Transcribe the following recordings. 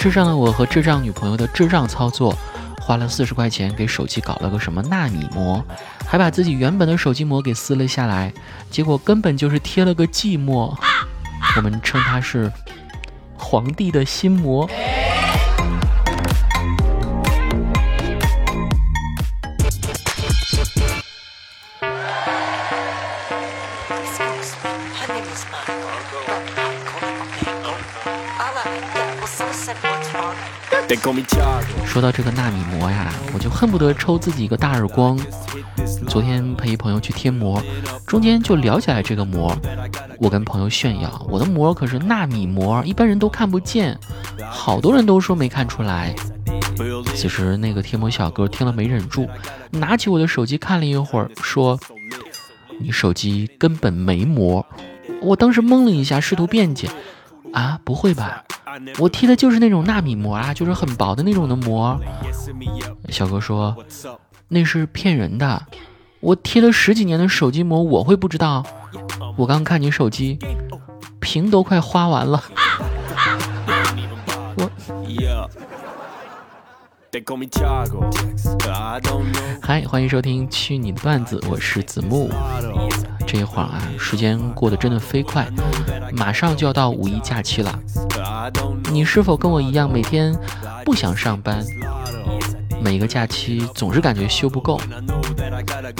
智障的我和智障女朋友的智障操作，花了四十块钱给手机搞了个什么纳米膜，还把自己原本的手机膜给撕了下来，结果根本就是贴了个寂寞。我们称它是皇帝的心魔。说到这个纳米膜呀，我就恨不得抽自己一个大耳光。昨天陪一朋友去贴膜，中间就聊起来这个膜。我跟朋友炫耀，我的膜可是纳米膜，一般人都看不见。好多人都说没看出来。此时那个贴膜小哥听了没忍住，拿起我的手机看了一会儿，说：“你手机根本没膜。”我当时懵了一下，试图辩解：“啊，不会吧？”我贴的就是那种纳米膜啊，就是很薄的那种的膜。小哥说，那是骗人的。我贴了十几年的手机膜，我会不知道？我刚看你手机，屏都快花完了。我。嗨，欢迎收听《去你的段子》，我是子木。这一会儿啊，时间过得真的飞快，马上就要到五一假期了。你是否跟我一样，每天不想上班？每个假期总是感觉休不够。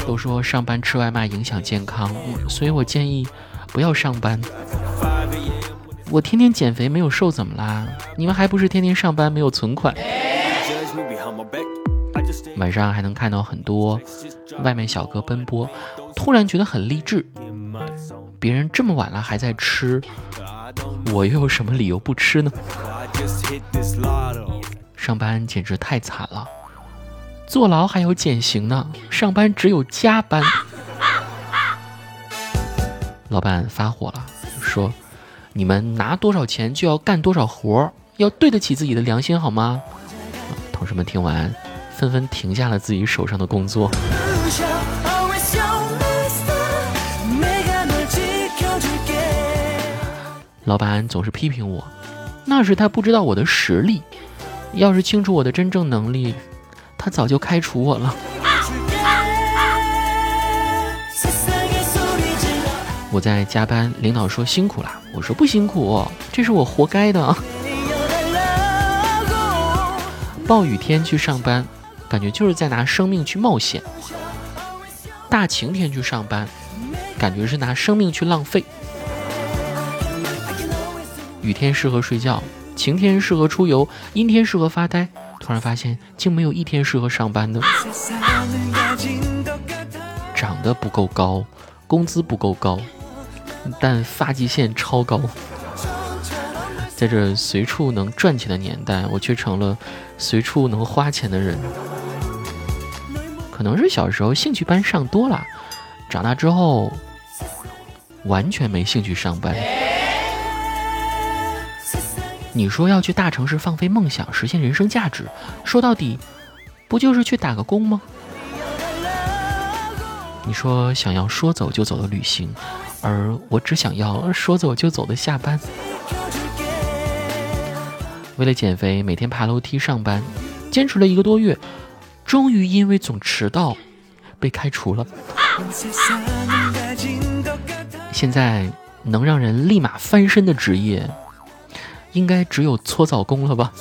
都说上班吃外卖影响健康，所以我建议不要上班。我天天减肥没有瘦，怎么啦？你们还不是天天上班没有存款？晚上还能看到很多外卖小哥奔波，突然觉得很励志。别人这么晚了还在吃。我又有什么理由不吃呢？上班简直太惨了，坐牢还有减刑呢，上班只有加班。老板发火了，说：“你们拿多少钱就要干多少活，要对得起自己的良心好吗？”同事们听完，纷纷停下了自己手上的工作。老板总是批评我，那是他不知道我的实力。要是清楚我的真正能力，他早就开除我了。我在加班，领导说辛苦了，我说不辛苦，这是我活该的。暴雨天去上班，感觉就是在拿生命去冒险；大晴天去上班，感觉是拿生命去浪费。雨天适合睡觉，晴天适合出游，阴天适合发呆。突然发现，竟没有一天适合上班的。长得不够高，工资不够高，但发际线超高。在这随处能赚钱的年代，我却成了随处能花钱的人。可能是小时候兴趣班上多了，长大之后完全没兴趣上班。你说要去大城市放飞梦想，实现人生价值，说到底，不就是去打个工吗？你说想要说走就走的旅行，而我只想要说走就走的下班。为了减肥，每天爬楼梯上班，坚持了一个多月，终于因为总迟到被开除了。现在能让人立马翻身的职业。应该只有搓澡工了吧？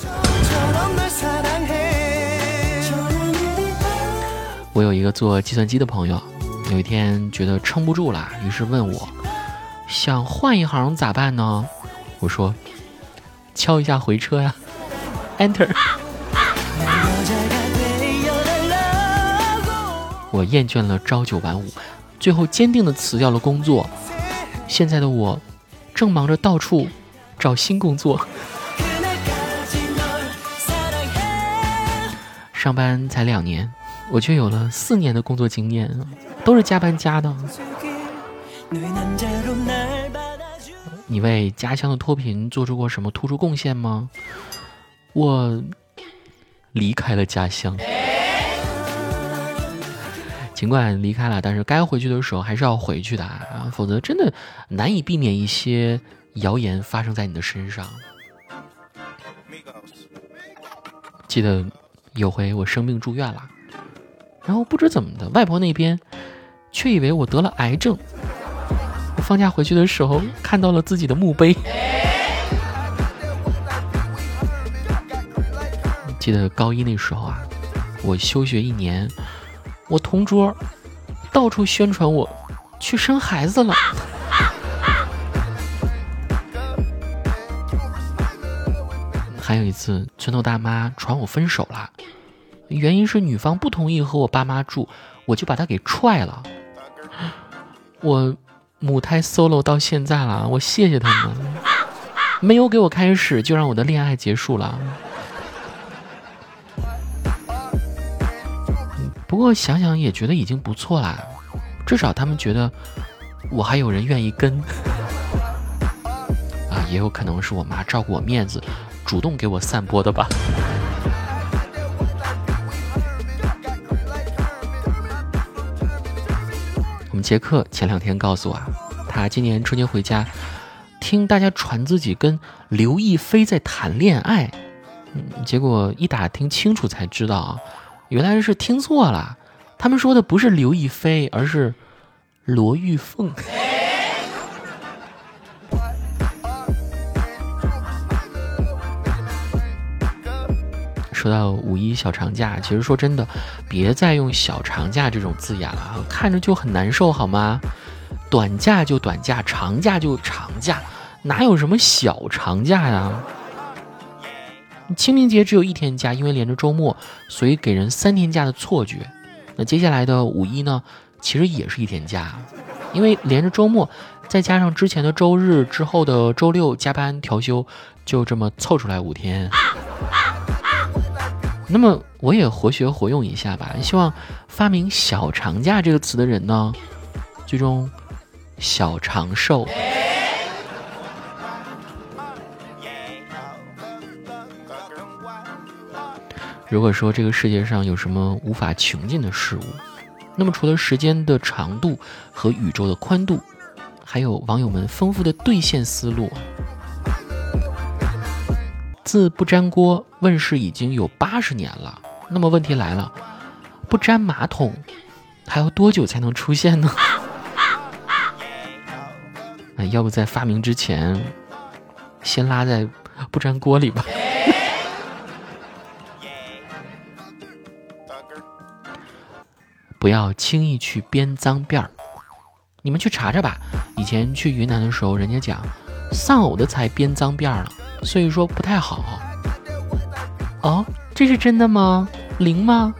我有一个做计算机的朋友，有一天觉得撑不住了，于是问我，想换一行咋办呢？我说，敲一下回车呀，Enter。我厌倦了朝九晚五，最后坚定的辞掉了工作。现在的我，正忙着到处。找新工作，上班才两年，我却有了四年的工作经验，都是加班加的。你为家乡的脱贫做出过什么突出贡献吗？我离开了家乡，尽管离开了，但是该回去的时候还是要回去的啊，否则真的难以避免一些。谣言发生在你的身上。记得有回我生病住院了，然后不知怎么的，外婆那边却以为我得了癌症。我放假回去的时候，看到了自己的墓碑。记得高一那时候啊，我休学一年，我同桌到处宣传我去生孩子了。还有一次，村头大妈传我分手了，原因是女方不同意和我爸妈住，我就把她给踹了。我母胎 solo 到现在了，我谢谢他们，没有给我开始就让我的恋爱结束了。不过想想也觉得已经不错啦，至少他们觉得我还有人愿意跟。啊，也有可能是我妈照顾我面子。主动给我散播的吧。我们杰克前两天告诉我，他今年春节回家，听大家传自己跟刘亦菲在谈恋爱，嗯，结果一打听清楚才知道，原来是听错了，他们说的不是刘亦菲，而是罗玉凤。说到五一小长假，其实说真的，别再用小长假这种字眼了，看着就很难受，好吗？短假就短假，长假就长假，哪有什么小长假呀？清明节只有一天假，因为连着周末，所以给人三天假的错觉。那接下来的五一呢，其实也是一天假，因为连着周末，再加上之前的周日之后的周六加班调休，就这么凑出来五天。那么我也活学活用一下吧，希望发明“小长假”这个词的人呢，最终小长寿。如果说这个世界上有什么无法穷尽的事物，那么除了时间的长度和宇宙的宽度，还有网友们丰富的兑现思路。自不粘锅问世已经有八十年了，那么问题来了，不粘马桶还要多久才能出现呢？哎，要不在发明之前，先拉在不粘锅里吧。不要轻易去编脏辫儿，你们去查查吧。以前去云南的时候，人家讲丧偶的才编脏辫儿呢。所以说不太好。哦，这是真的吗？灵吗？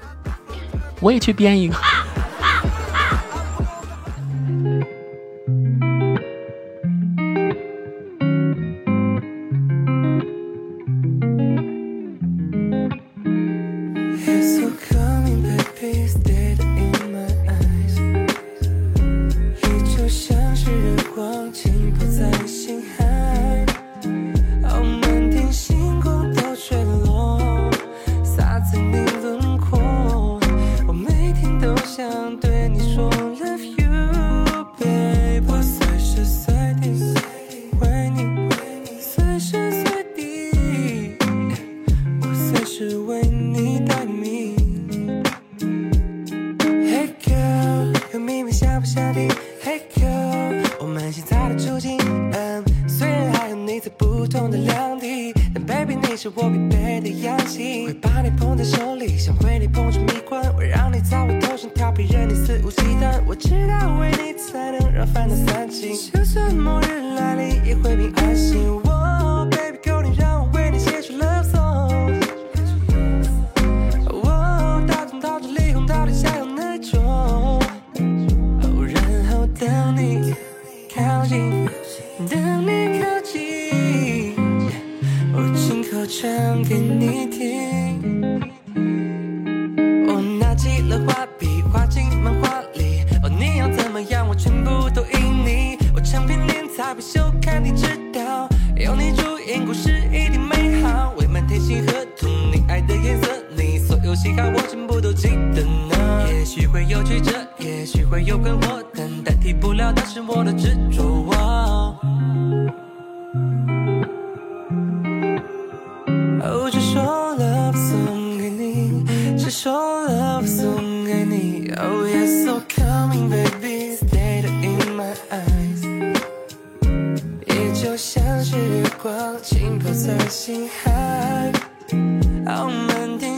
我也去编一个。知道为你才能让烦恼散尽，就算末日来临也会平安醒。我 baby girl，你让我为你写出 love song。我到中到这离婚到底想要哪种？然后等你靠近，等你靠近。我亲口唱给你听。全部都记得呢。也许会有曲折，也许会有困惑，但代替不了的是我的执着、哦。哦，这首 love 送给你，这首 love 送给你。Oh yes, so coming, baby, stay in my eyes。也就像是月光，轻飘在心海，傲慢的。